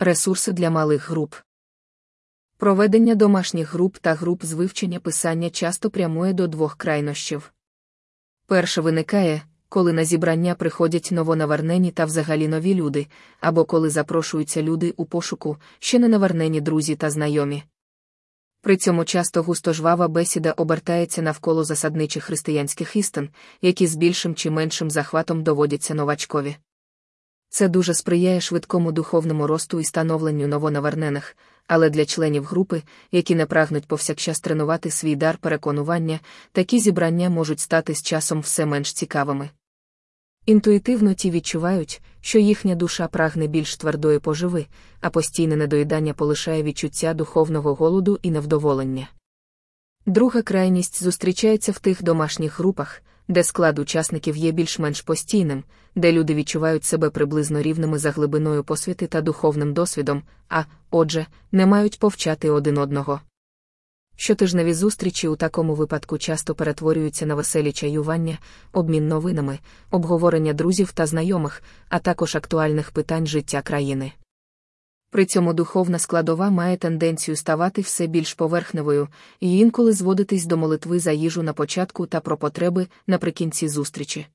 Ресурси для малих груп. Проведення домашніх груп та груп з вивчення писання часто прямує до двох крайнощів. Перше виникає, коли на зібрання приходять новонавернені та взагалі нові люди, або коли запрошуються люди у пошуку, ще не навернені друзі та знайомі. При цьому часто густожвава бесіда обертається навколо засадничих християнських істин, які з більшим чи меншим захватом доводяться новачкові. Це дуже сприяє швидкому духовному росту і становленню новонавернених, але для членів групи, які не прагнуть повсякчас тренувати свій дар переконування, такі зібрання можуть стати з часом все менш цікавими. Інтуїтивно ті відчувають, що їхня душа прагне більш твердої поживи, а постійне недоїдання полишає відчуття духовного голоду і невдоволення. Друга крайність зустрічається в тих домашніх групах, де склад учасників є більш-менш постійним, де люди відчувають себе приблизно рівними за глибиною посвіти та духовним досвідом, а, отже, не мають повчати один одного. Щотижневі зустрічі у такому випадку часто перетворюються на веселі чаювання, обмін новинами, обговорення друзів та знайомих, а також актуальних питань життя країни. При цьому духовна складова має тенденцію ставати все більш поверхневою і інколи зводитись до молитви за їжу на початку та про потреби наприкінці зустрічі.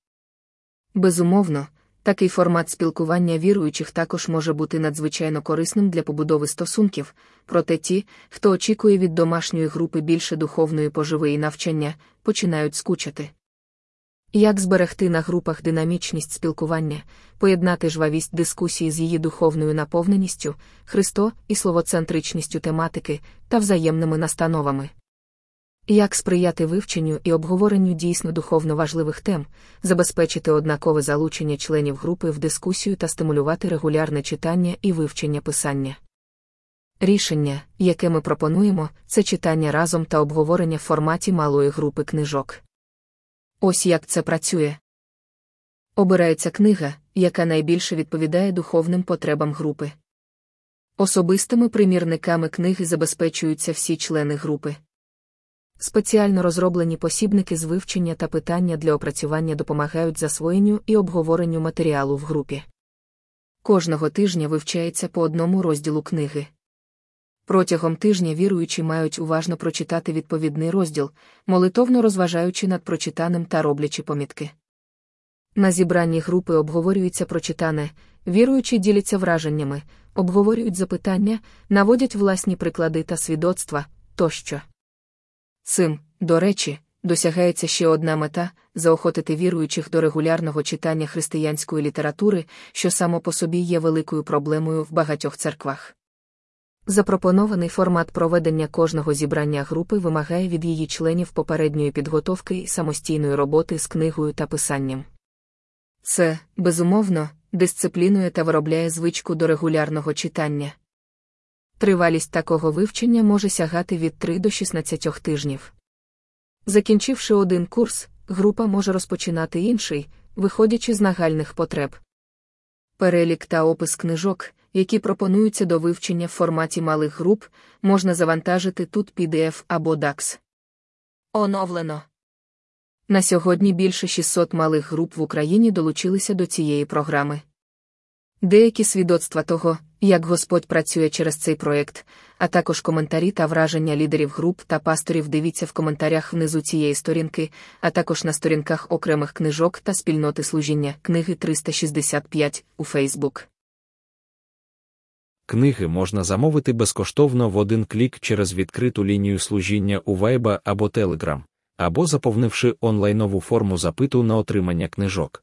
Безумовно, такий формат спілкування віруючих також може бути надзвичайно корисним для побудови стосунків, проте ті, хто очікує від домашньої групи більше духовної поживи і навчання, починають скучати. Як зберегти на групах динамічність спілкування, поєднати жвавість дискусії з її духовною наповненістю, Христо і словоцентричністю тематики та взаємними настановами? Як сприяти вивченню і обговоренню дійсно духовно важливих тем, забезпечити однакове залучення членів групи в дискусію та стимулювати регулярне читання і вивчення писання? Рішення, яке ми пропонуємо, це читання разом та обговорення в форматі малої групи книжок. Ось як це працює. Обирається книга, яка найбільше відповідає духовним потребам групи. Особистими примірниками книги забезпечуються всі члени групи. Спеціально розроблені посібники з вивчення та питання для опрацювання допомагають засвоєнню і обговоренню матеріалу в групі. Кожного тижня вивчається по одному розділу книги. Протягом тижня віруючі мають уважно прочитати відповідний розділ, молитовно розважаючи над прочитаним та роблячи помітки. На зібранні групи обговорюється прочитане, віруючі діляться враженнями, обговорюють запитання, наводять власні приклади та свідоцтва тощо. Цим, до речі, досягається ще одна мета заохотити віруючих до регулярного читання християнської літератури, що само по собі є великою проблемою в багатьох церквах. Запропонований формат проведення кожного зібрання групи вимагає від її членів попередньої підготовки і самостійної роботи з книгою та писанням. Це, безумовно, дисциплінує та виробляє звичку до регулярного читання. Тривалість такого вивчення може сягати від 3 до 16 тижнів. Закінчивши один курс, група може розпочинати інший, виходячи з нагальних потреб. Перелік та опис книжок, які пропонуються до вивчення в форматі малих груп, можна завантажити тут PDF або DAX. Оновлено. На сьогодні більше 600 малих груп в Україні долучилися до цієї програми. Деякі свідоцтва того, як Господь працює через цей проєкт, а також коментарі та враження лідерів груп та пасторів дивіться в коментарях внизу цієї сторінки, а також на сторінках окремих книжок та спільноти служіння книги 365 у Фейсбук. Книги можна замовити безкоштовно в один клік через відкриту лінію служіння у Viber або Telegram, або заповнивши онлайнову форму запиту на отримання книжок.